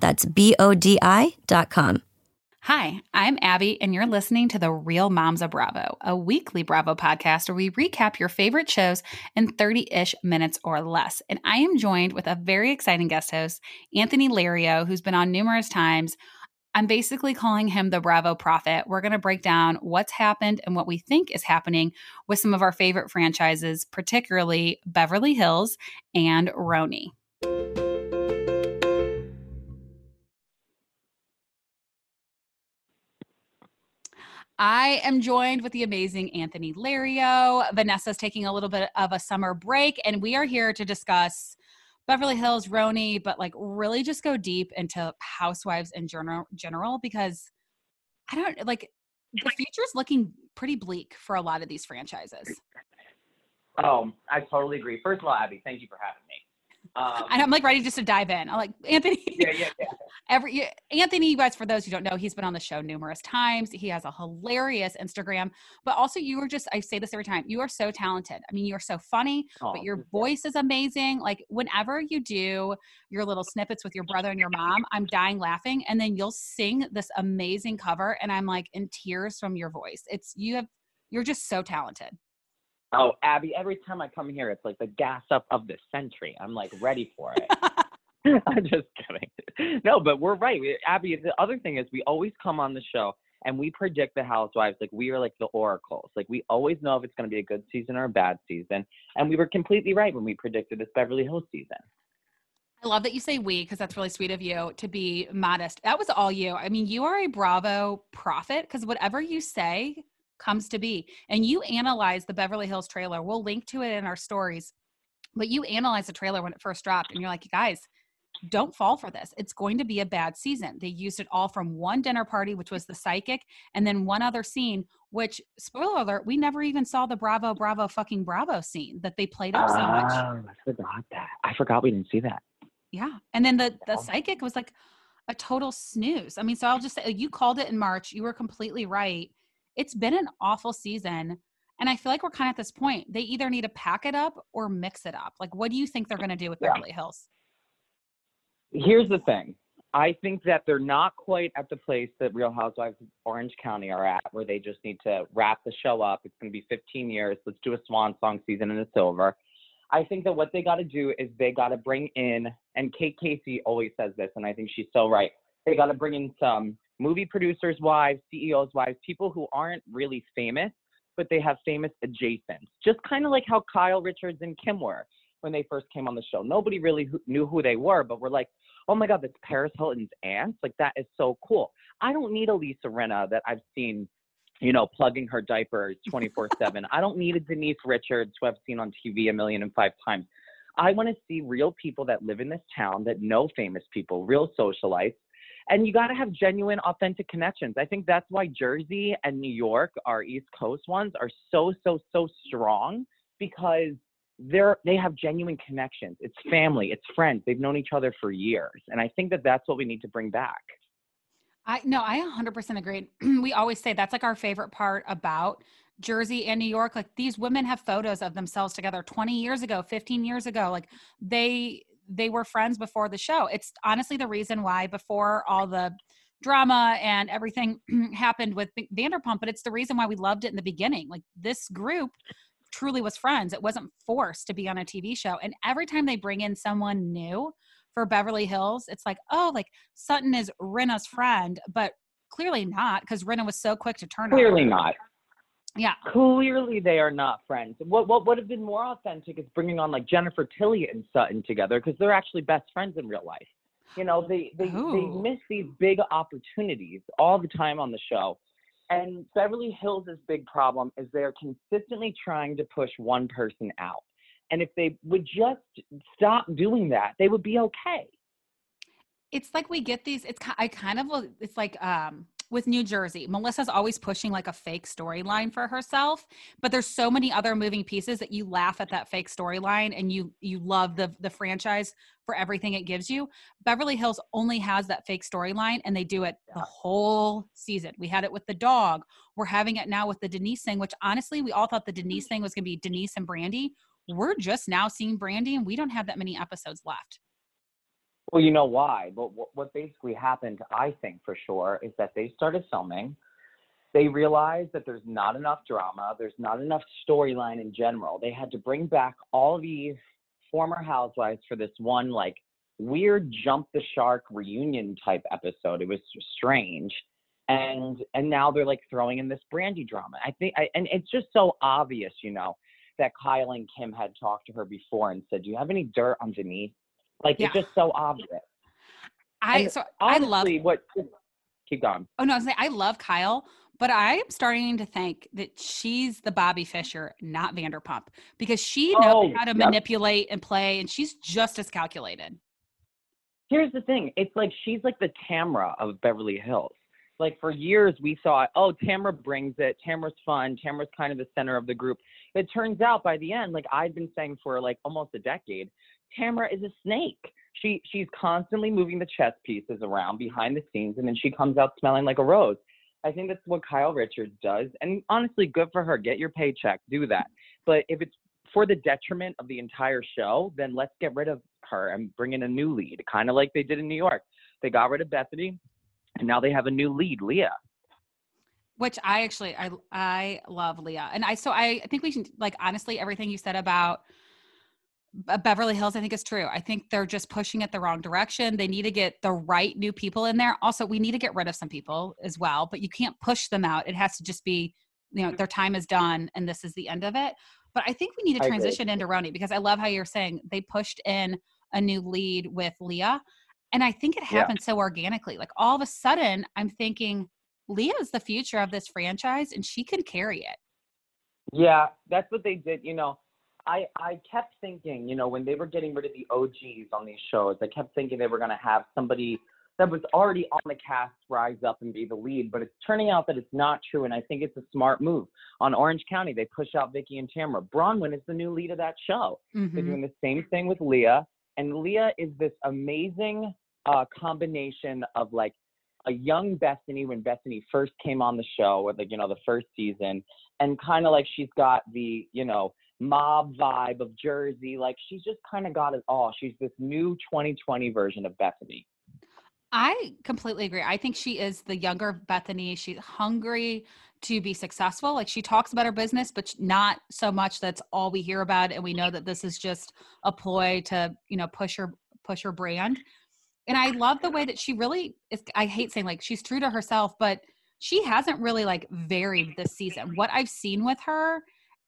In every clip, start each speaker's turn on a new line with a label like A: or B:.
A: That's B O D I dot com.
B: Hi, I'm Abby, and you're listening to The Real Moms of Bravo, a weekly Bravo podcast where we recap your favorite shows in 30 ish minutes or less. And I am joined with a very exciting guest host, Anthony Lario, who's been on numerous times. I'm basically calling him the Bravo Prophet. We're going to break down what's happened and what we think is happening with some of our favorite franchises, particularly Beverly Hills and RHONY. I am joined with the amazing Anthony Lario. Vanessa's taking a little bit of a summer break, and we are here to discuss Beverly Hills, RHONY, but like really just go deep into housewives in general, general because I don't like the future's looking pretty bleak for a lot of these franchises.
C: Oh, I totally agree. First of all, Abby, thank you for having me.
B: Um, and I'm like ready just to dive in. I'm like Anthony.
C: Yeah, yeah, yeah.
B: Every Anthony, you guys, for those who don't know, he's been on the show numerous times. He has a hilarious Instagram, but also you are just. I say this every time. You are so talented. I mean, you are so funny,
C: Oh,
B: but your voice is amazing. Like whenever you do your little snippets with your brother and your mom, I'm dying laughing, and then you'll sing this amazing cover, and I'm like in tears from your voice. It's you have. You're just so talented.
C: Oh, Abby, every time I come here, it's like the gas up of the century. I'm like ready for it. I'm just kidding. No, but we're right. We- Abby, the other thing is we always come on the show and we predict the housewives like we are like the oracles. Like we always know if it's going to be a good season or a bad season. And we were completely right when we predicted this Beverly Hills season.
B: I love that you say we because that's really sweet of you to be modest. That was all you. I mean, you are a Bravo prophet because whatever you say comes to be. And you analyze the Beverly Hills trailer. We'll link to it in our stories. But you analyze the trailer when it first dropped and you're like, guys, don't fall for this. It's going to be a bad season. They used it all from one dinner party, which was the psychic, and then one other scene, which, spoiler alert, we never even saw the Bravo, Bravo, fucking Bravo scene that they played up so much.
C: Oh, I forgot that. I forgot we didn't see that.
B: Yeah. And then the the
C: Oh.
B: psychic was like a total snooze. I mean, so I'll just say you called it in March. You were completely right. It's been an awful season. And I feel like we're kind of at this point. They either need to pack it up or mix it up. Like, what do you think they're going to do with
C: Yeah.
B: Beverly Hills?
C: Here's the thing. I think that they're not quite at the place that Real Housewives of Orange County are at, where they just need to wrap the show up. It's going to be 15 years. Let's do a swan song season and it's over. I think that what they got to do is they got to bring in, and Kate Casey always says this, and I think she's so right. They got to bring in some movie producers' wives, CEOs' wives, people who aren't really famous, but they have famous adjacents. Just kind of like how Kyle Richards and Kim were when they first came on the show. Nobody really who- knew who they were, but we're like, oh my God, that's Paris Hilton's aunt. Like, that is so cool. I don't need a Lisa Rinna that I've seen, you know, plugging her diapers 24 7. I don't need a Denise Richards who I've seen on TV a million and five times. I want to see real people that live in this town that know famous people, real socialites. And you got to have genuine, authentic connections. I think that's why Jersey and New York, our East Coast ones, are so, so, so strong because they're they have genuine connections. It's family, it's friends. They've known each other for years, and I think that that's what we need to bring back.
B: I no, I 100% agree. we always say that's like our favorite part about Jersey and New York. Like these women have photos of themselves together 20 years ago, 15 years ago. Like they they were friends before the show. It's honestly the reason why before all the drama and everything happened with Vanderpump, but it's the reason why we loved it in the beginning. Like this group truly was friends. It wasn't forced to be on a TV show. And every time they bring in someone new for Beverly Hills, it's like, oh, like Sutton is Rinna's friend, but clearly not because Rinna was so quick to turn
C: Clearly not.
B: Yeah.
C: Clearly they are not friends. What what would have been more authentic is bringing on like Jennifer Tilly and Sutton together because they're actually best friends in real life. You know, they they they miss these big opportunities all the time on the show. And Beverly Hills' big problem is they're consistently trying to push one person out. And if they would just stop doing that, they would be okay.
B: it's like we get these it's i kind of it's like um with new jersey. Melissa's always pushing like a fake storyline for herself but there's so many other moving pieces that you laugh at that fake storyline and you you love the the franchise for everything it gives you. Beverly hills only has that fake storyline and they do it the whole season. We had it with the dog. We're having it now with the denise thing which honestly we all thought the denise mm-hmm. thing was going to be denise and brandi we're just now seeing brandi and we don't have that many episodes left
C: Well, you know why? But what, what basically happened, I think for sure, is that they started filming. They realized that there's not enough drama, there's not enough storyline in general. They had to bring back all these former housewives for this one like weird jump the shark reunion type episode. It was strange. And and now they're like throwing in this Brandi drama. I think I, and it's just so obvious, you know, that Kyle and Kim had talked to her before and said, "Do you have any dirt on Denise?" Like it's just so obvious.
B: i
C: And
B: so i love
C: what keep going.
B: Oh no, I was saying I love Kyle, but I'm starting to think that she's the Bobby Fischer, not Vanderpump, because she knows
C: Oh,
B: how to manipulate and play, and she's just as calculated.
C: Here's the thing. It's like she's like the Tamra of Beverly Hills. Like for years we thought, oh, Tamra brings it. Tamra's fun. Tamra's kind of the center of the group. It turns out by the end, like I've been saying for like almost a decade, Tamra is a snake. She she's constantly moving the chess pieces around behind the scenes and then she comes out smelling like a rose. I think that's what Kyle Richards does. And honestly, good for her. Get your paycheck. Do that. But if it's for the detriment of the entire show, then let's get rid of her and bring in a new lead, kind of like they did in New York. They got rid of Bethenny, and now they have a new lead, Leah.
B: Which I actually I I love Leah, and I so I, think we should like honestly everything you said about Beverly Hills I think is true. I think they're just pushing it the wrong direction. They need to get the right new people in there. Also, we need to get rid of some people as well, but you can't push them out. It has to just be you know their time is done and this is the end of it. But I think we need to transition into RHONY because I love how you're saying they pushed in a new lead with Leah. And I think it
C: Yeah.
B: happened so organically. Like all of a sudden, I'm thinking Leah is the future of this franchise and she can carry it.
C: Yeah, that's what they did. You know, I I kept thinking, you know, when they were getting rid of the OGs on these shows, I kept thinking they were going to have somebody that was already on the cast rise up and be the lead, but it's turning out that it's not true, and I think it's a smart move. On Orange County, they push out Vicki and Tamara. Braunwyn is the new lead of that show. They're
B: Mhm.
C: doing the same thing with Leah, and Leah is this amazing uh, combination of like a young Bethenny when Bethenny first came on the show, or like you know the first season, and kind of like she's got the you know mob vibe of Jersey. Like she's just kind of got it all. She's this new 2020 version of Bethenny.
B: I completely agree. I think she is the younger Bethenny. She's hungry to be successful. Like she talks about her business, but not so much that's all we hear about. And we know that this is just a ploy to, you know, push her push her brand. And I love the way that she really is I hate saying like she's true to herself, but she hasn't really like varied this season. What I've seen with her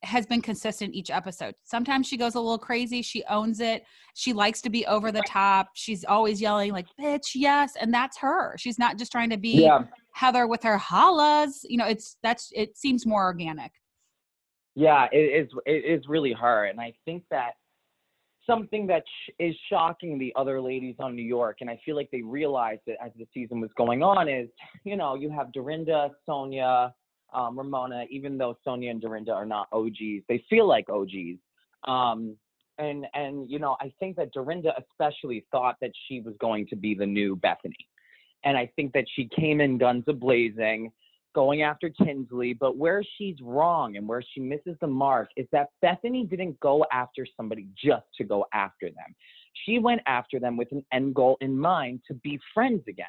B: has been consistent each episode. Sometimes she goes a little crazy. She owns it. She likes to be over the top. She's always yelling like "bitch, yes," and that's her. She's not just trying to be yeah. Heather with her hollas. You know, it's that's it seems more organic.
C: Yeah, it is. It is really her, and I think that something that sh- is shocking the other ladies on New York, and I feel like they realized it as the season was going on. Is you know you have Dorinda, Sonja, um, Ramona. Even though Sonja and Dorinda are not OGs, they feel like OGs. Um, and and you know I think that Dorinda especially thought that she was going to be the new Bethenny, and I think that she came in guns a blazing going after Tinsley, but where she's wrong and where she misses the mark is that Bethenny didn't go after somebody just to go after them. She went after them with an end goal in mind to be friends again.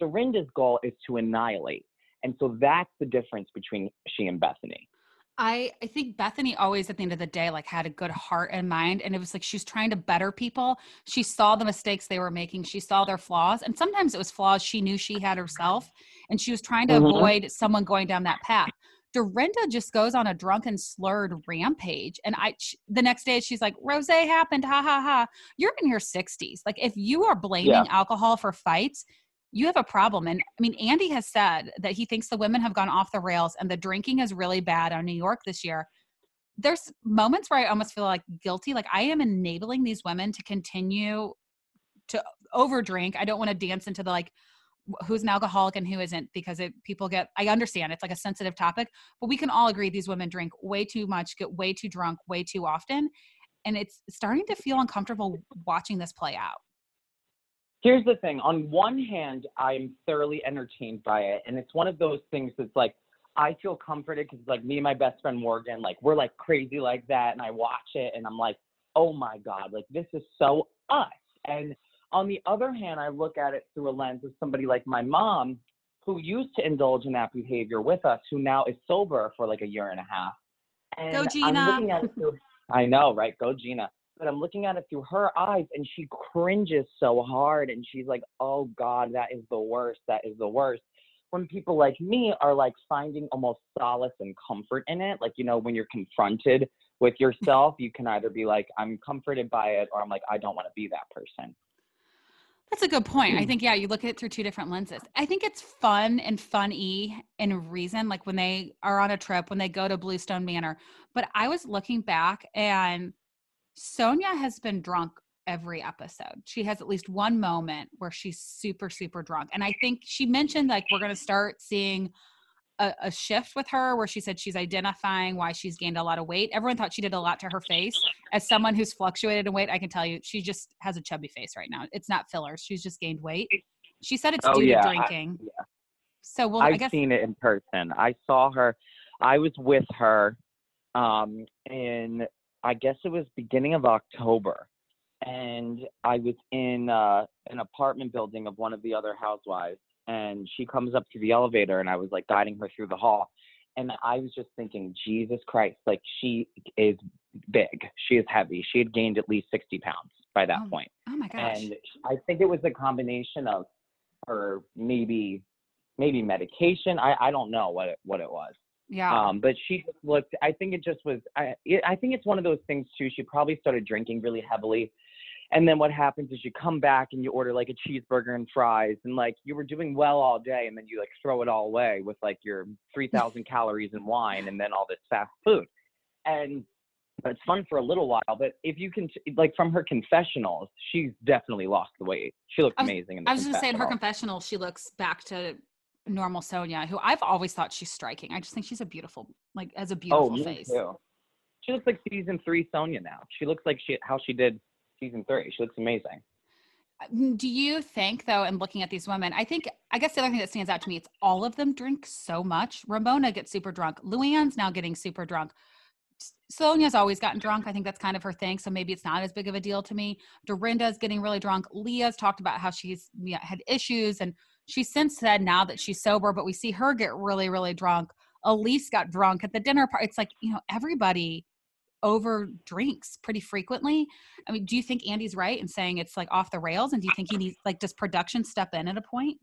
C: Dorinda's goal is to annihilate. And so that's the difference between she and Bethenny.
B: I I think Bethenny always at the end of the day like had a good heart and mind and it was like she was trying to better people. She saw the mistakes they were making. She saw their flaws and sometimes it was flaws she knew she had herself and she was trying to mm-hmm. avoid someone going down that path. Dorinda just goes on a drunken slurred rampage and I the next day she's like rose happened ha ha ha. You're in your 60s. Like if you are blaming yeah. alcohol for fights, you have a problem. And I mean, Andy has said that he thinks the women have gone off the rails and the drinking is really bad on New York this year. There's moments where I almost feel like guilty. Like I am enabling these women to continue to overdrink. I don't want to dance into the like, who's an alcoholic and who isn't because it, people get i understand it's like a sensitive topic but we can all agree these women drink way too much get way too drunk way too often and it's starting to feel uncomfortable watching this play out
C: here's the thing on one hand i'm thoroughly entertained by it and it's one of those things that's like i feel comforted because like me and my best friend morgan like we're like crazy like that and i watch it and i'm like oh my god like this is so us and on the other hand i look at it through a lens of somebody like my mom who used to indulge in that behavior with us who now is sober for like a year and a half
B: and Go Gina.
C: At I know, right? Go Gina but I'm looking at it through her eyes and she cringes so hard and she's like, oh God, that is the worst. That is the worst. When people like me are like finding almost solace and comfort in it, like, you know, when you're confronted with yourself, you can either be like, I'm comforted by it, or I'm like, I don't want to be that person.
B: That's a good point. I hmm. think, yeah, you look at it through two different lenses. I think it's fun and funny in reason, like when they are on a trip, when they go to Bluestone Manor. But I was looking back and Sonja has been drunk every episode. She has at least one moment where she's super, super drunk. And I think she mentioned like we're going to start seeing a, a, shift with her where she said she's identifying why she's gained a lot of weight. Everyone thought she did a lot to her face. As someone who's fluctuated in weight, I can tell you she just has a chubby face right now. It's not fillers. She's just gained weight. She said it's oh, due yeah. to drinking. I, yeah. So well,
C: I've
B: I guess-
C: seen it in person. I saw her. I was with her um, in I guess it was beginning of October, and I was in uh, an apartment building of one of the other housewives, and she comes up to the elevator, and I was like guiding her through the hall, and I was just thinking, Jesus Christ, like she is big, she is heavy, she had gained at least sixty pounds by that
B: oh,
C: point.
B: Oh my gosh!
C: And I think it was a combination of her maybe maybe medication. I I don't know what it, what it was
B: yeah.
C: Um, but she looked. I think it just was. I it, I think it's one of those things too. She probably started drinking really heavily, and then what happens is you come back and you order like a cheeseburger and fries, and like you were doing well all day, and then you like throw it all away with like your three thousand calories in wine, and then all this fast food, and it's fun for a little while. But if you can, like from her confessionals, she's definitely lost the weight. She looks amazing.
B: I was, I was just saying, her confessional, she looks back to normal Sonja, who I've always thought she's striking. I just think she's a beautiful, like, as a oh, beautiful oh, face. Too.
C: She looks like season three Sonja now. She looks like she how she did season three. She looks amazing.
B: Mm, do you think though, and looking at these women, I think I guess the other thing that stands out to me, it's all of them drink so much. Ramona gets super drunk. Luann's now getting super drunk. Sonja's always gotten drunk. I think that's kind of her thing. So maybe it's not as big of a deal to me. Dorinda's getting really drunk. Leah's talked about how she's had issues and She's since said now that she's sober, but we see her get really, really drunk. Elyse got drunk at the dinner party. It's like, you know, everybody over drinks pretty frequently. I mean, do you think Andy's right in saying it's like off the rails? And do you think he needs, like, does production step in at a point?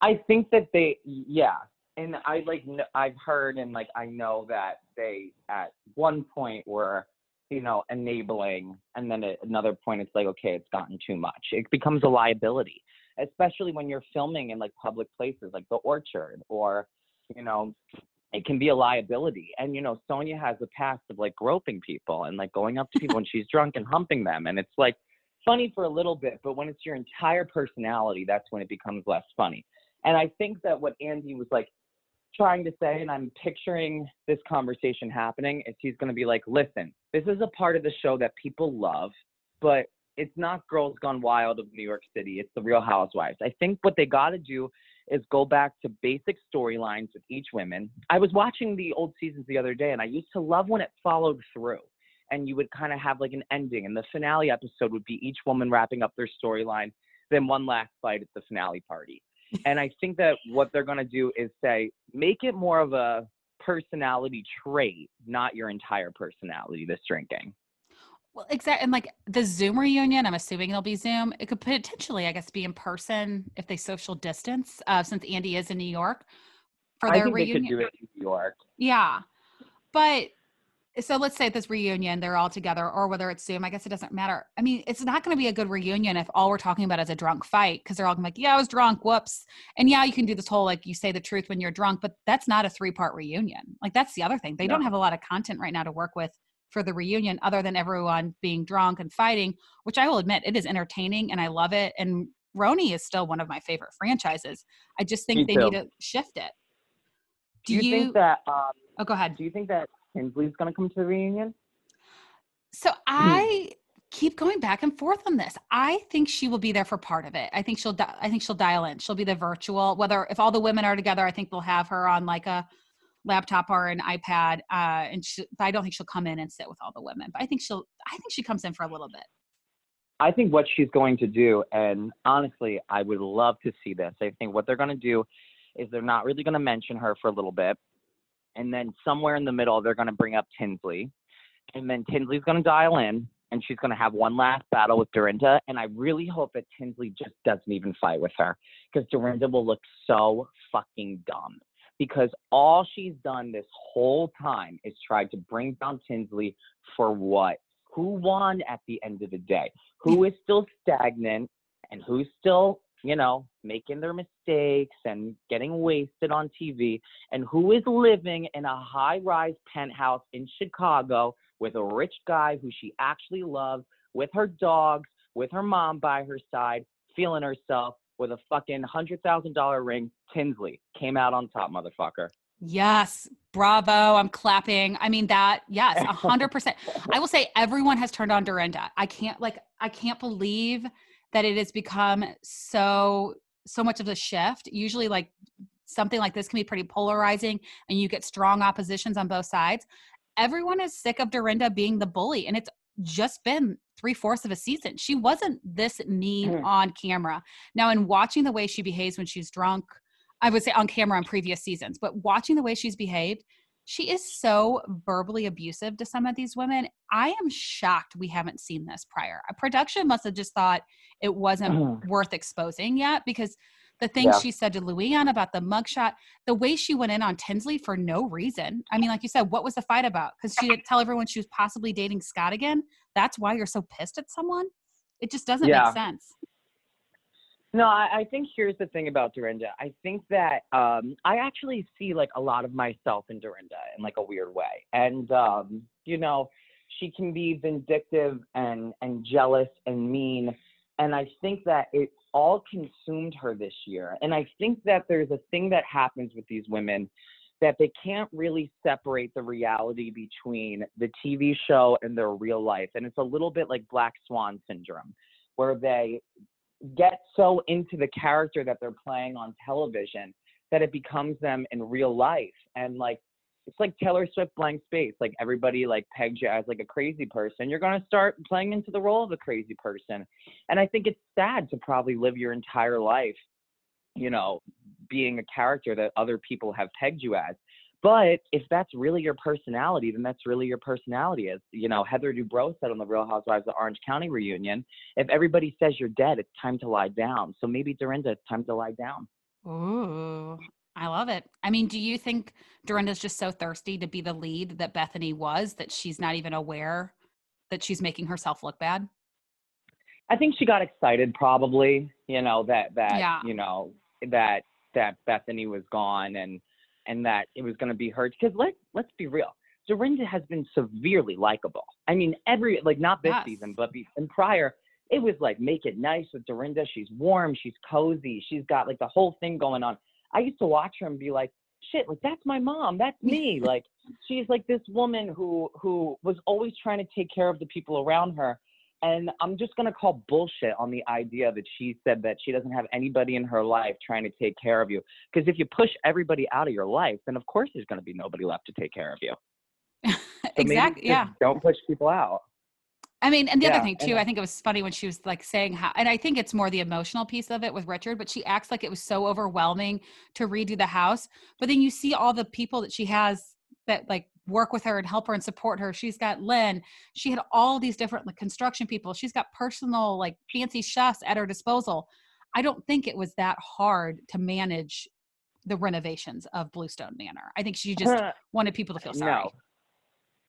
C: I think that they, yeah. And I like, I've heard and like, I know that they at one point were, you know, enabling. And then at another point, it's like, okay, it's gotten too much. It becomes a liability especially when you're filming in like public places like the orchard or you know it can be a liability. And you know sonja has a past of like groping people and like going up to people when she's drunk and humping them. And it's like funny for a little bit but when it's your entire personality that's when it becomes less funny. And i think that what andy was like trying to say and i'm picturing this conversation happening is he's going to be like listen this is a part of the show that people love but it's not Girls Gone Wild of New York City. It's the Real Housewives. I think what they got to do is go back to basic storylines with each woman. I was watching the old seasons the other day, and I used to love when it followed through, and you would kind of have like an ending, and the finale episode would be each woman wrapping up their storyline, then one last fight at the finale party. and I think that what they're going to do is say, make it more of a personality trait, not your entire personality. This drinking.
B: Well, exactly. And like the Zoom reunion, I'm assuming it'll be Zoom. It could potentially, I guess, be in person if they social distance, uh, since Andy is in New York for their
C: I think
B: reunion.
C: they could do it in New York.
B: Yeah. But so let's say at this reunion, they're all together, or whether it's Zoom, I guess it doesn't matter. I mean, it's not going to be a good reunion if all we're talking about is a drunk fight because they're all gonna be like, yeah, I was drunk, whoops. And yeah, you can do this whole like you say the truth when you're drunk, but that's not a three part reunion. Like, that's the other thing. They don't have a lot of content right now to work with for the reunion other than everyone being drunk and fighting, which I will admit it is entertaining and I love it. And RHONY is still one of my favorite franchises. I just think
C: Me
B: they
C: too.
B: need to shift it.
C: Do you, think that? Um,
B: Oh, go ahead.
C: do you think that Tinsley's gonna come to the reunion?
B: So I keep going back and forth on this. I think she will be there for part of it. I think she'll. Di- I think she'll dial in. She'll be the virtual. Whether if all the women are together, I think they'll have her on like a laptop or an iPad. Uh, and she, I don't think she'll come in and sit with all the women. But I think she'll. I think she comes in for a little bit.
C: I think what she's going to do, and honestly, I would love to see this. I think what they're going to do is they're not really going to mention her for a little bit. And then somewhere in the middle, they're going to bring up Tinsley. And then Tinsley's going to dial in, and she's going to have one last battle with Dorinda. And I really hope that Tinsley just doesn't even fight with her because Dorinda will look so fucking dumb. Because all she's done this whole time is tried to bring down Tinsley for what? Who won at the end of the day? Who is still stagnant and who's still, you know, making their mistakes and getting wasted on TV? And who is living in a high rise penthouse in Chicago with a rich guy who she actually loves, with her dogs, with her mom by her side, feeling herself with a fucking hundred thousand dollar ring. Tinsley came out on top, motherfucker.
B: Yes, bravo! I'm clapping. I mean that. Yes, a hundred percent. I will say everyone has turned on Dorinda. I can't like. I can't believe that it has become so so much of a shift. Usually, like something like this can be pretty polarizing, and you get strong oppositions on both sides. Everyone is sick of Dorinda being the bully, and it's just been three fourths of a season. She wasn't this mean
C: Mhm.
B: on camera. Now, in watching the way she behaves when she's drunk, I would say on camera in previous seasons, but watching the way she's behaved, she is so verbally abusive to some of these women. I am shocked we haven't seen this prior. A production must have just thought it wasn't worth exposing yet because the things
C: Yeah.
B: she said to Luann about the mugshot, the way she went in on Tinsley for no reason. I mean, like you said, what was the fight about? Because she didn't tell everyone she was possibly dating Scott again. That's why you're so pissed at someone. It just doesn't
C: Yeah.
B: make sense.
C: No, I, I think here's the thing about Dorinda. I think that um, I actually see like a lot of myself in Dorinda in like a weird way, and um, you know, she can be vindictive and and jealous and mean, and I think that it all consumed her this year. And I think that there's a thing that happens with these women that they can't really separate the reality between the TV show and their real life, and it's a little bit like Black Swan syndrome, where they get so into the character that they're playing on television that it becomes them in real life and like it's like Taylor Swift blank space like everybody like pegs you as like a crazy person you're to start playing into the role of a crazy person and I think it's sad to probably live your entire life you know being a character that other people have pegged you as but if that's really your personality, then that's really your personality. As you know, Heather Dubrow said on the Real Housewives of Orange County reunion, if everybody says you're dead, it's time to lie down. So maybe Dorinda, it's time to lie down.
B: Ooh, I love it. I mean, do you think Dorinda's just so thirsty to be the lead that Bethenny was that she's not even aware that she's making herself look bad?
C: I think she got excited, probably. You know that that
B: Yeah.
C: you know that that Bethenny was gone and and that it was going to be her. Because let let's be real, Dorinda has been severely likable. I mean, every like not this
B: Yes.
C: season, but be, in prior, it was like make it nice with Dorinda. She's warm, she's cozy, she's got like the whole thing going on. I used to watch her and be like, shit, like that's my mom, that's me. like she's like this woman who who was always trying to take care of the people around her. And I'm just gonna call bullshit on the idea that she said that she doesn't have anybody in her life trying to take care of you. Because if you push everybody out of your life, then of course there's gonna be nobody left to take care of you. So
B: exactly. Yeah.
C: Don't push people out.
B: I mean, and the
C: Yeah,
B: other thing too, I- think it was funny when she was like saying how, and I think it's more the emotional piece of it with Richard, but she acts like it was so overwhelming to redo the house. But then you see all the people that she has that like work with her and help her and support her. She's got Lynn. She had all these different like construction people. She's got personal like fancy chefs at her disposal. I don't think it was that hard to manage the renovations of Bluestone Manor. I think she just wanted people to feel sorry.
C: No,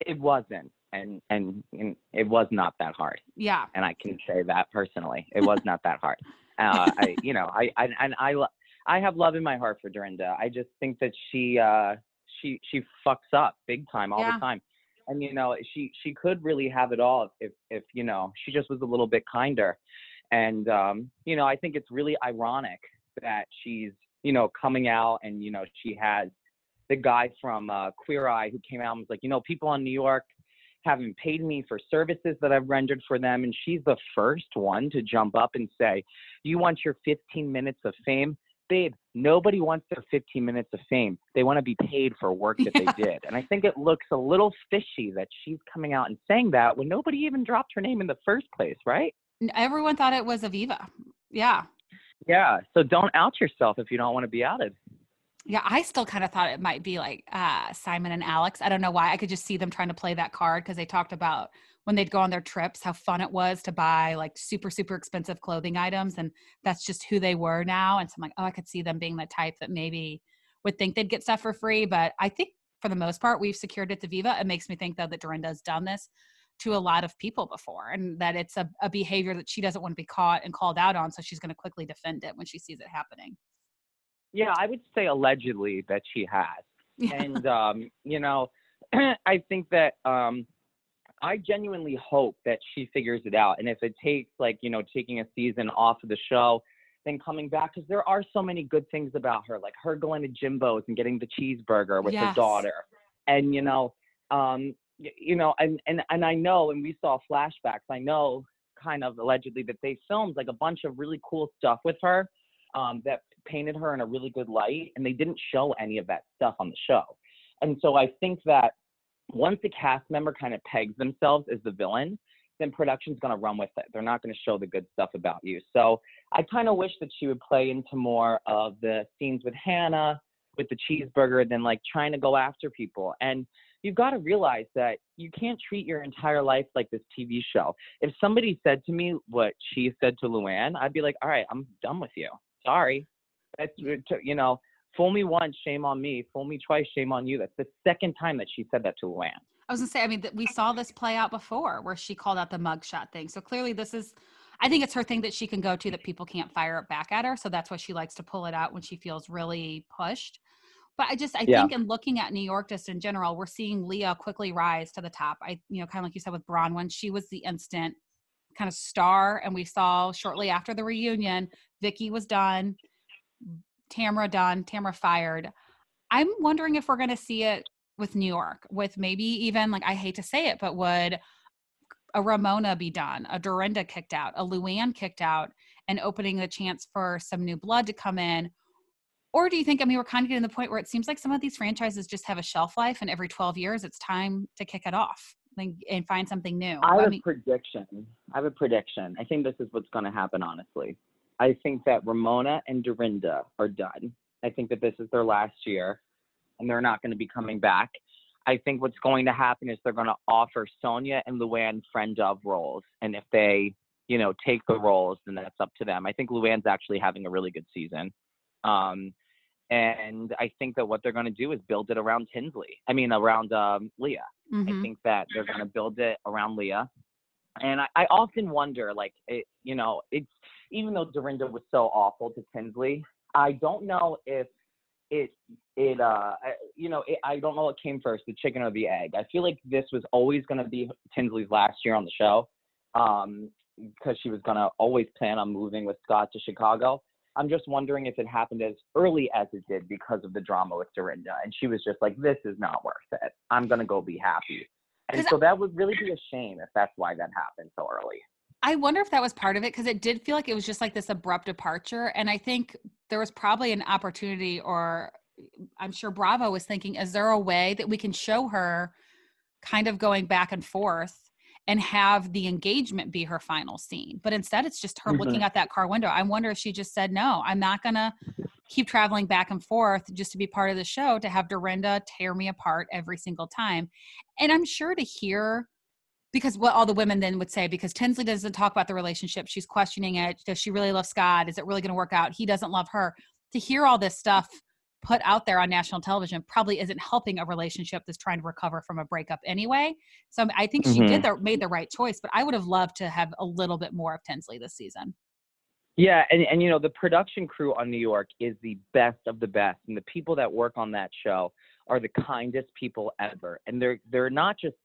C: it wasn't, and, and and it was not that hard.
B: Yeah,
C: and I can say that personally, it was not that hard. Uh, I, you know, I, I and I, I have love in my heart for Dorinda. I just think that she, uh, she, she fucks up big time all
B: Yeah.
C: the time, and you know, she, she could really have it all if, if you know, she just was a little bit kinder. And um, you know, I think it's really ironic that she's, you know, coming out and you know, she has the guy from uh, Queer Eye who came out and was like, you know, people in New York haven't paid me for services that I've rendered for them, and she's the first one to jump up and say, "You want your 15 minutes of fame?" Babe, nobody wants their 15 minutes of fame. They want to be paid for work that
B: Yeah.
C: they did. And I think it looks a little fishy that she's coming out and saying that when nobody even dropped her name in the first place, right?
B: Everyone thought it was Aviva. Yeah.
C: Yeah. So don't out yourself if you don't want to be outed.
B: Yeah, I still kind of thought it might be like uh, Simon and Alex. I don't know why. I could just see them trying to play that card because they talked about when they'd go on their trips how fun it was to buy like super, super expensive clothing items. And that's just who they were now. And so I'm like, oh, I could see them being the type that maybe would think they'd get stuff for free. But I think for the most part, we've secured it to Viva. It makes me think, though, that Dorinda's done this to a lot of people before and that it's a, a behavior that she doesn't want to be caught and called out on. So she's going to quickly defend it when she sees it happening.
C: Yeah, I would say allegedly that she has.
B: Yeah.
C: and um, you know, I think that um, I genuinely hope that she figures it out. And if it takes like you know taking a season off of the show, then coming back because there are so many good things about her, like her going to Jimbo's and getting the cheeseburger with her daughter, and you know, um, you know, and and and I know, and we saw flashbacks. I know, kind of allegedly that they filmed like a bunch of really cool stuff with her um, that painted her in a really good light, and they didn't show any of that stuff on the show. And so I think that once the cast member kind of pegs themselves as the villain, then production's going to run with it. They're not going to show the good stuff about you. So I kind of wish that she would play into more of the scenes with Hannah, with the cheeseburger, than like trying to go after people. And you've got to realize that you can't treat your entire life like this TV show. If somebody said to me what she said to Luann, I'd be like, all right, I'm done with you. Sorry. That's, you know, fool me once, shame on me. Fool me twice, shame on you. That's the second time that she said that to Luann.
B: I was gonna say, I mean, we saw this play out before where she called out the mugshot thing. So clearly, this is, I think it's her thing that she can go to that people can't fire it back at her. So that's why she likes to pull it out when she feels really pushed. But I just, I
C: Yeah.
B: think in looking at New York just in general, we're seeing Leah quickly rise to the top. I, you know, kind of like you said with Braunwyn, she was the instant kind of star. And we saw shortly after the reunion, Vicki was done, Tamara done, Tamara fired. I'm wondering if we're going to see it with New York, with maybe even like I hate to say it, but would a Ramona be done, a Dorinda kicked out, a Luann kicked out, and opening the chance for some new blood to come in? Or do you think, I mean, we're kind of getting to the point where it seems like some of these franchises just have a shelf life and every 12 years it's time to kick it off and find something new?
C: I have
B: I
C: a
B: mean,
C: prediction. I have a prediction. I think this is what's going to happen, honestly. I think that Ramona and Dorinda are done. I think that this is their last year and they're not going to be coming back. I think what's going to happen is they're going to offer Sonja and Luann friend of roles. And if they, you know, take the roles, then that's up to them. I think Luann's actually having a really good season. Um, and I think that what they're going to do is build it around Tinsley. I mean, around um, Leah. I
B: mhm.
C: think that they're going to build it around Leah. And I, I often wonder, like, it, you know, it's even though Dorinda was so awful to Tinsley, I don't know if it, it, uh, I- you know, it, I don't know what came first, the chicken or the egg. I feel like this was always going to be Tinsley's last year on the show, um, because she was going to always plan on moving with Scott to Chicago. I'm just wondering if it happened as early as it did because of the drama with Dorinda. And she was just like, this is not worth it. I'm going to go be happy. And so that would really be a shame if that's why that happened so early.
B: I wonder if that was part of it because it did feel like it was just like this abrupt departure. And I think there was probably an opportunity, or I'm sure Bravo was thinking, is there a way that we can show her kind of going back and forth and have the engagement be her final scene? But instead, it's just her looking out that car window. I wonder if she just said, no, I'm not going to keep traveling back and forth just to be part of the show to have Dorinda tear me apart every single time. And I'm sure to hear because what all the women then would say because Tinsley doesn't talk about the relationship, she's questioning it. Does she really love Scott? Is it really going to work out? He doesn't love her. To hear all this stuff put out there on national television probably isn't helping a relationship that's trying to recover from a breakup anyway. So I think she mm-hmm. did the, made the right choice, but I would have loved to have a little bit more of Tinsley this season.
C: Yeah, and and you know the production crew on New York is the best of the best, and the people that work on that show are the kindest people ever. And they're they're not just,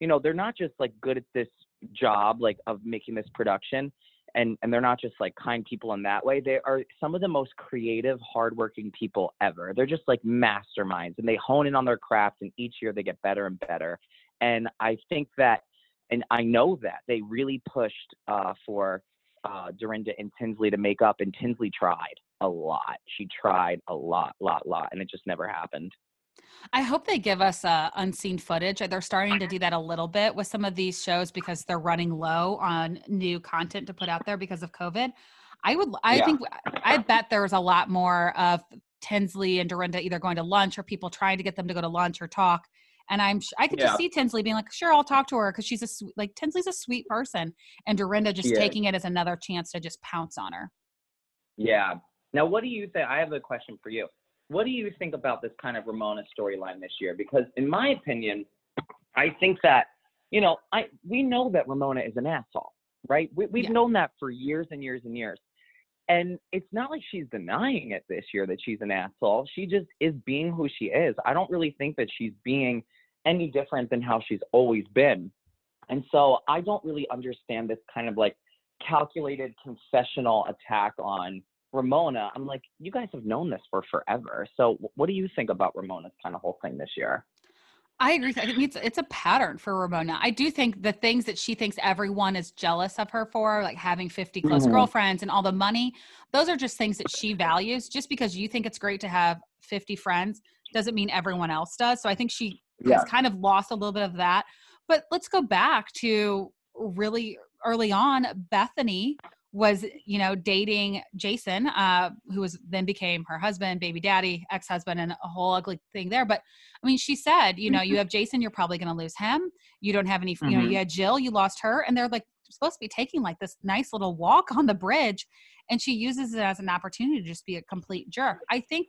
C: you know, they're not just like good at this job like of making this production, and and they're not just like kind people in that way. They are some of the most creative, hardworking people ever. They're just like masterminds, and they hone in on their craft, and each year they get better and better. And I think that, and I know that they really pushed uh, for uh, Dorinda and Tinsley to make up, and Tinsley tried a lot. She tried a lot, lot, lot, and it just never happened.
B: I hope they give us uh, unseen footage. They're starting to do that a little bit with some of these shows because they're running low on new content to put out there because of COVID. I would, I yeah. think, I bet there's a lot more of Tinsley and Dorinda either going to lunch or people trying to get them to go to lunch or talk and I'm I could yeah. just see Tinsley being like, sure, I'll talk to her because she's a like Tinsley's a sweet person, and Dorinda just yeah. taking it as another chance to just pounce on her.
C: Yeah. Now, what do you think? I have a question for you. What do you think about this kind of Ramona storyline this year? Because in my opinion, I think that you know I we know that Ramona is an asshole, right? We, we've yeah. known that for years and years and years. And it's not like she's denying it this year that she's an asshole. She just is being who she is. I don't really think that she's being any different than how she's always been. And so I don't really understand this kind of like calculated confessional attack on Ramona. I'm like, you guys have known this for forever. So what do you think about Ramona's kind of whole thing this year?
B: I agree. I think it's it's a pattern for Ramona. I do think the things that she thinks everyone is jealous of her for, like having 50 close mm-hmm. girlfriends and all the money, those are just things that she values. Just because you think it's great to have 50 friends doesn't mean everyone else does. So I think she yeah. has kind of lost a little bit of that. But let's go back to really early on. Bethenny was, you know, dating Jason, uh, who was then became her husband, baby daddy, ex husband, and a whole ugly thing there. But I mean, she said, you know, you mm-hmm. have Jason, you're probably going to lose him. You don't have any, mm-hmm. you know, you mm-hmm. had Jill, you lost her, and they're like supposed to be taking like this nice little walk on the bridge, and she uses it as an opportunity to just be a complete jerk. I think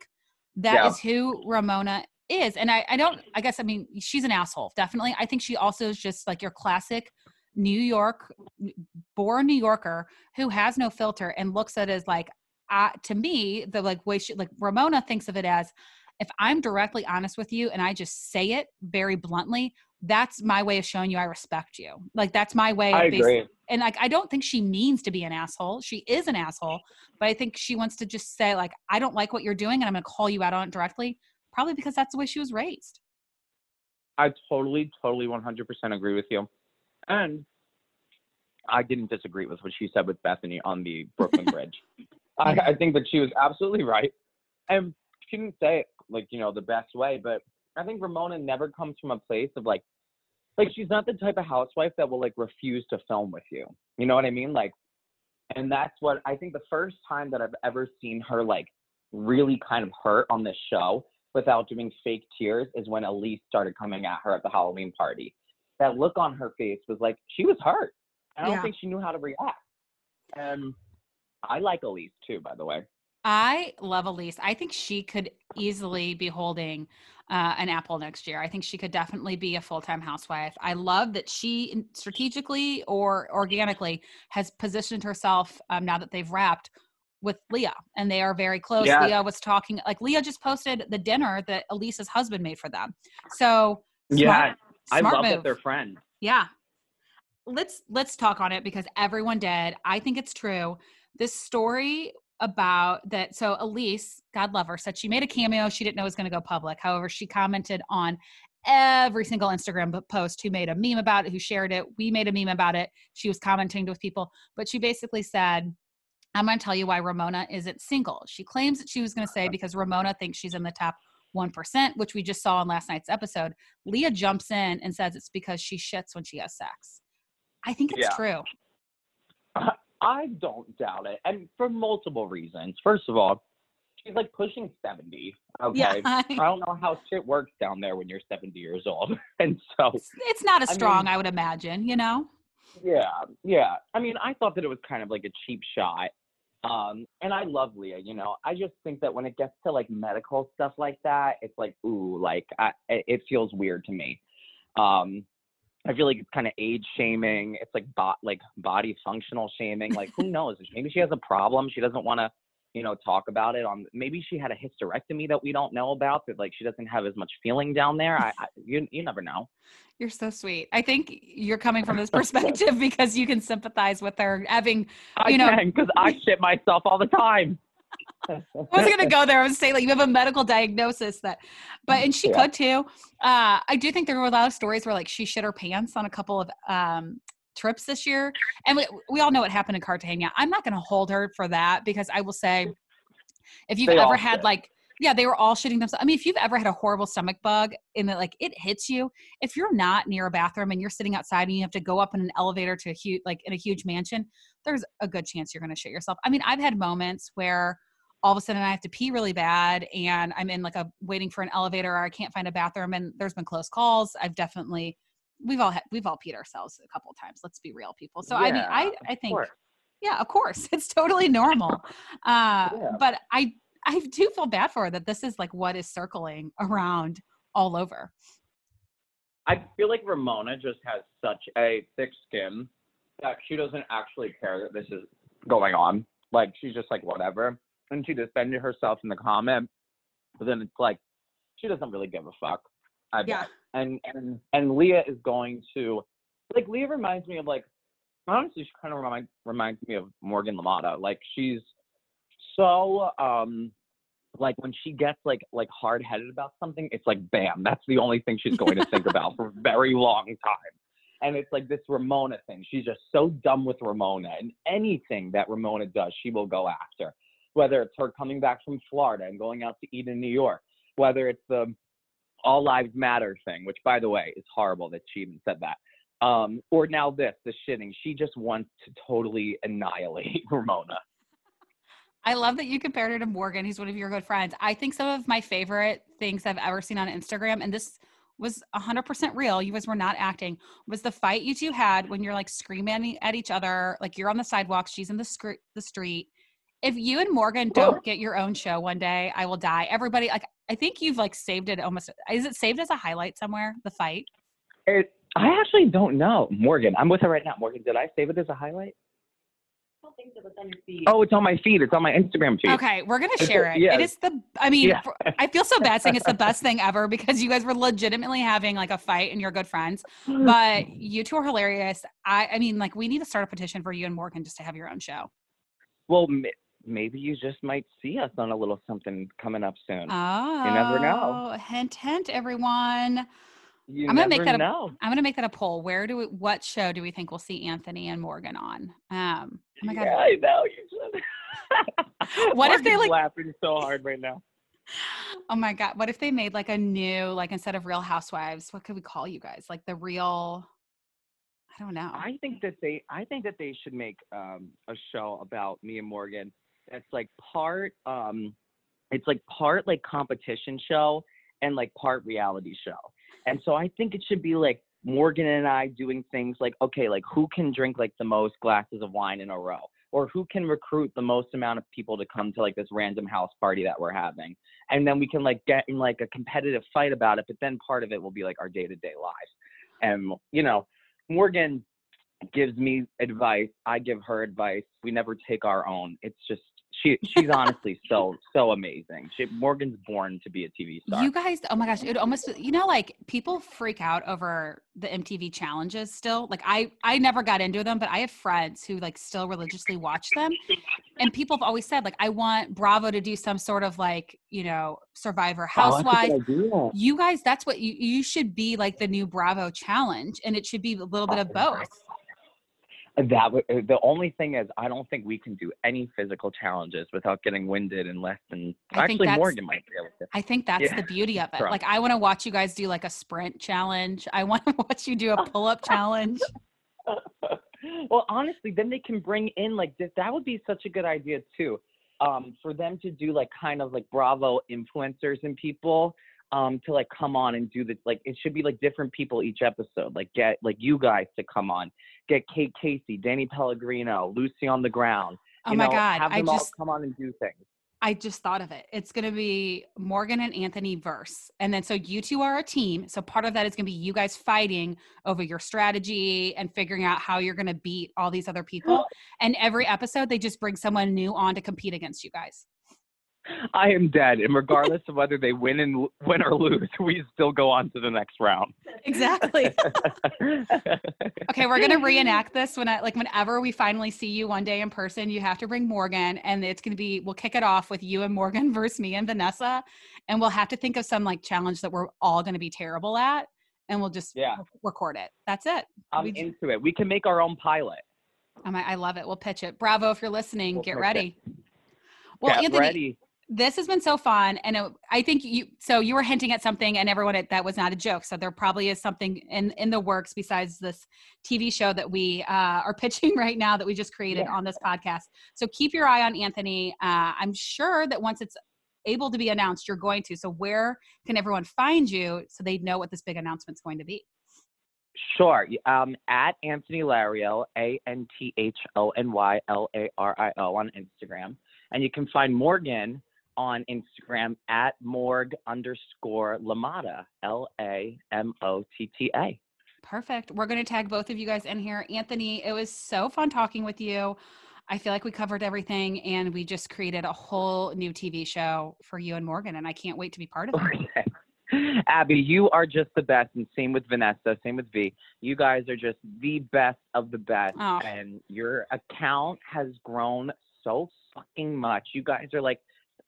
B: that yeah. is who Ramona is. And I, I don't, I guess, I mean, she's an asshole, definitely. I think she also is just like your classic New York, born New Yorker who has no filter and looks at it as like, uh, to me, the like way she, like Ramona thinks of it as, if I'm directly honest with you and I just say it very bluntly, that's my way of showing you I respect you. Like that's my way.
C: I agree.
B: And like I don't think she means to be an asshole. She is an asshole, but I think she wants to just say like I don't like what you're doing and I'm going to call you out on it directly probably because that's the way she was raised.
C: I totally, totally 100% agree with you. And I didn't disagree with what she said with Bethenny on the Brooklyn Bridge. I, I think that she was absolutely right. And she didn't say it like, you know, the best way, but I think Ramona never comes from a place of like, like she's not the type of housewife that will like refuse to film with you. You know what I mean? Like, and that's what I think the first time that I've ever seen her like really kind of hurt on this show without doing fake tears is when Elyse started coming at her at the Halloween party. That look on her face was like she was hurt. I don't yeah. think she knew how to react. And I like Elyse too, by the way.
B: I love Elyse. I think she could easily be holding uh, an apple next year. I think she could definitely be a full time housewife. I love that she strategically or organically has positioned herself um, now that they've wrapped with Leah and they are very close. Yeah. Leah was talking like Leah just posted the dinner that Elyse's husband made for them. So
C: smart, yeah, I love move. that they're friends.
B: Yeah. Let's let's talk on it because everyone did. I think it's true. This story about that so Elyse, God love her, said she made a cameo she didn't know it was going to go public. However, she commented on every single Instagram post who made a meme about it, who shared it. We made a meme about it. She was commenting with people, but she basically said I'm going to tell you why Ramona isn't single. She claims that she was going to say uh-huh. because Ramona thinks she's in the top 1%, which we just saw in last night's episode. Leah jumps in and says it's because she shits when she has sex. I think it's yeah. true.
C: I don't doubt it. And for multiple reasons. First of all, she's like pushing 70. Okay.
B: Yeah,
C: I don't know how shit works down there when you're 70 years old. And so,
B: it's, not as
C: I
B: strong,
C: mean-
B: I would imagine. You know.
C: yeah, yeah. I mean, I thought that it was kind of like a cheap shot. Um, and I love Leah, you know. I just think that when it gets to like medical stuff like that, it's like, ooh, like I, it feels weird to me. Um, I feel like it's kind of age shaming. It's like bot like body functional shaming. Like who knows? Maybe she has a problem. She doesn't want to, you know, talk about it. On maybe she had a hysterectomy that we don't know about. That like she doesn't have as much feeling down there. I, I you you never know.
B: You're so sweet. I think you're coming from this perspective because you can sympathize with her having.
C: I
B: You know-
C: can because I shit myself all the time.
B: I wasn't gonna go there. I was saying like you have a medical diagnosis that, but and she
C: Yeah.
B: could too. Uh, I do think there were a lot of stories where like she shit her pants on a couple of um trips this year, and we we all know what happened in Cartagena. I'm not gonna hold her for that because I will say, if you've
C: They
B: ever had
C: shit.
B: like. Yeah, they were all shitting themselves. I mean, if you've ever had a horrible stomach bug and that like it hits you, if you're not near a bathroom and you're sitting outside and you have to go up in an elevator to a huge like in a huge mansion, there's a good chance you're going to shit yourself. I mean, I've had moments where all of a sudden I have to pee really bad and I'm in like a waiting for an elevator or I can't find a bathroom and there's been close calls. I've definitely we've all had we've all peed ourselves a couple of times. Let's be real, people. So I mean, I I think
C: course.
B: yeah, of course, it's totally normal. Uh,
C: Yeah.
B: But I I do feel bad for her that this is like what is circling around all over.
C: I feel like Ramona just has such a thick skin that she doesn't actually care that this is going on. Like she's just like whatever, and she defended herself in the comment. But then it's like she doesn't really give a fuck. I bet. And and and Leah is going to like Leah reminds me of like honestly she kind of remind, reminds me of Morgan Lamotta. Like she's so um like when she gets like like hard headed about something, it's like bam, that's the only thing she's going to think about for a very long time. And it's like this Ramona thing. She's just so dumb with Ramona, and anything that Ramona does, she will go after. Whether it's her coming back from Florida and going out to eat in New York, whether it's the All Lives Matter thing, which by the way is horrible that she even said that. Um, or now this, the shitting. She just wants to totally annihilate Ramona.
B: I love that you compared her to Morgan. He's one of your good friends. I think some of my favorite things I've ever seen on Instagram, and this was 100% real. You guys were not acting. Was the fight you two had when you're like screaming at each other, like you're on the sidewalk, she's in the the street. If you and Morgan don't get your own show one day, I will die. Everybody, like I think you've like saved it almost. Is it saved as a highlight somewhere? The fight.
C: It, I actually don't know. Morgan, I'm with her right now. Morgan, did I save it as a highlight?
D: I don't think so. It's on your feed.
C: Oh, it's on my feed. It's on my Instagram feed.
B: Okay, we're gonna
C: It's-
B: share it.
C: yeah.
B: It is the. I mean,
C: Yeah.
B: for- I feel so bad saying it's the best thing ever because you guys were legitimately having like a fight and you're good friends. But you two are hilarious. I. I mean, like we need to start a petition for you and Morgan just to have your own show.
C: well, m- maybe you just might see us on a little something coming up soon.
B: Oh, you
C: never know.
B: Hint, hint, everyone.
C: you
B: I'm gonna make that a-
C: know.
B: I'm gonna make that a poll. Where do we? What show do we think we'll see Anthony and Morgan on? Um. Oh my god.
C: Yeah, I know. You should.
B: What if they, like-
C: laughing so hard right now?
B: Oh my god. What if they made like a new like instead of Real Housewives? What could we call you guys? Like the real. I don't know.
C: I think that they I think that they should make um a show about me and Morgan that's like part um it's like part like competition show and like part reality show. And so I think it should be like Morgan and I doing things like okay, like who can drink like the most glasses of wine in a row or who can recruit the most amount of people to come to like this random house party that we're having. And then we can like get in like a competitive fight about it, but then part of it will be like our day-to-day lives. And you know, Morgan gives me advice. I give her advice. We never take our own. It's just she she's honestly so so amazing. She Morgan's born to be a TV star.
B: You guys, oh my gosh, it almost you know like people freak out over the MTV challenges still. Like I I never got into them, but I have friends who like still religiously watch them. And people have always said like I want Bravo to do some sort of like, you know, Survivor
C: Oh, that's a good
B: Housewife.
C: idea.
B: You guys, that's what you you should be like the new Bravo challenge and it should be a little bit of both.
C: That would, uh, the only thing is, I don't think we can do any physical challenges without getting winded in less than.
B: I
C: actually, Morgan might be able to.
B: I think that's
C: Yeah,
B: the beauty of it. Like I want to watch you guys do like a sprint challenge. I want to watch you do a pull-up challenge.
C: well, honestly, then they can bring in like this. That would be such a good idea too. um, for them to do like kind of like Bravo influencers and people um, to like come on and do this. Like it should be like different people each episode. Like get like you guys to come on, get Kate Casey, Danny Pellegrino, Lucy on the ground.
B: Oh my
C: know,
B: God,
C: have
B: I
C: all
B: just-
C: come on and do things.
B: I just thought of it. It's going to be Morgan and Anthony verse. And then so you two are a team. So part of that is going to be you guys fighting over your strategy and figuring out how you're going to beat all these other people. And every episode, they just bring someone new on to compete against you guys.
C: I am dead, and regardless of whether they win and win or lose, we still go on to the next round.
B: Exactly. Okay, we're gonna reenact this when I like whenever we finally see you one day in person, you have to bring Morgan and it's gonna be we'll kick it off with you and Morgan versus me and Vanessa. And we'll have to think of some like challenge that we're all gonna be terrible at and we'll just
C: Yeah.
B: record it. That's it.
C: I'm
B: We
C: into it. We can make our own pilot.
B: I'm, I love it. We'll pitch it. Bravo if you're listening.
C: We'll
B: get
C: pitch it.
B: ready. Well,
C: Get
B: Anthony,
C: ready.
B: This has been so fun and it, i think you so you were hinting at something and everyone that was not a joke so there probably is something in in the works besides this tv show that we uh, are pitching right now that we just created
C: Yeah.
B: on this podcast so keep your eye on anthony uh, i'm sure that once it's able to be announced you're going to so where can everyone find you so they know what this big announcement's going to be
C: Sure. Um, at Anthony Lario, A N T H O N Y L A R I O on Instagram. And you can find Morgan on Instagram at morg underscore Lamotta, L A M O T T A.
B: Perfect. We're going to tag both of you guys in here. Anthony, it was so fun talking with you. I feel like we covered everything and we just created a whole new TV show for you and Morgan, and I can't wait to be part of it.
C: Okay. Abby, you are just the best, and same with Vanessa, same with V. You guys are just the best of the best,
B: Oh.
C: and your account has grown so fucking much. You guys are like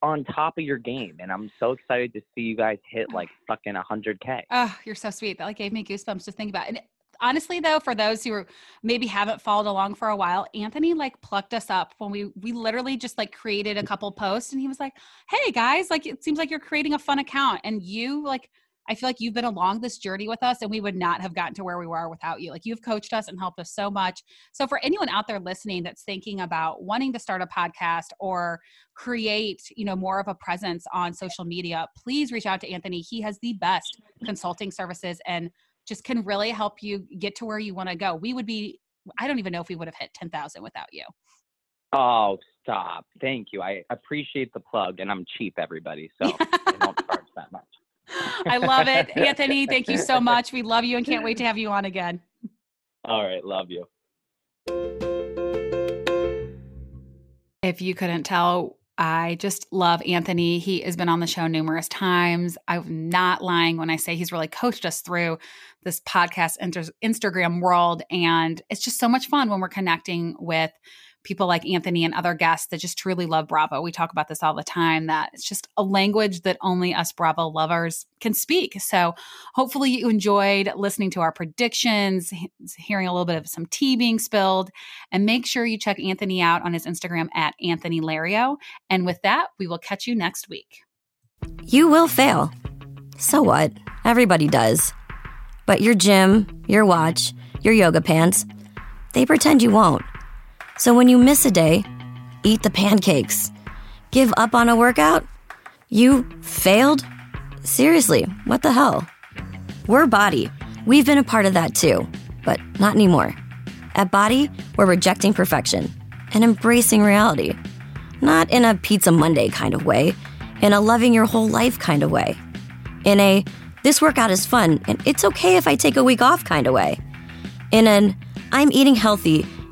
C: on top of your game, and I'm so excited to see you guys hit ah. like fucking 100k.
B: Oh, you're so sweet. That like gave me goosebumps to think about. And honestly, though, for those who maybe haven't followed along for a while, Anthony like plucked us up when we we literally just like created a mm. couple posts, and he was like, "Hey guys, like it seems like you're creating a fun account, and you like." I feel like you've been along this journey with us, and we would not have gotten to where we were without you. Like you've coached us and helped us so much. So, for anyone out there listening that's thinking about wanting to start a podcast or create, you know, more of a presence on social media, please reach out to Anthony. He has the best consulting services and just can really help you get to where you want to go. We would be, I don't even know if we would have hit 10,000 without you.
C: Oh, stop! Thank you. I appreciate the plug, and I'm cheap, everybody, so I don't charge that much.
B: I love it. Anthony, thank you so much. We love you and can't wait to have you on again.
C: All right, love you.
B: If you couldn't tell, I just love Anthony. He has been on the show numerous times. I'm not lying when I say he's really coached us through this podcast inter- Instagram world. And it's just so much fun when we're connecting with people like Anthony and other guests that just truly love Bravo. We talk about this all the time that it's just a language that only us Bravo lovers can speak. So hopefully you enjoyed listening to our predictions, hearing a little bit of some tea being spilled. And make sure you check Anthony out on his Instagram at Anthony Lario. And with that, we will catch you next week.
A: You will fail. So what? Everybody does. But your gym, your watch, your yoga pants, they pretend you won't. So when you miss a day, eat the pancakes. Give up on a workout? You failed? Seriously, what the hell? We're BODi. We've been a part of that too, but not anymore. At BODi, we're rejecting perfection and embracing reality. Not in a Pizza Monday kind of way, in a loving your whole life kind of way. In a this workout is fun and it's okay if I take a week off kind of way. In an I'm eating healthy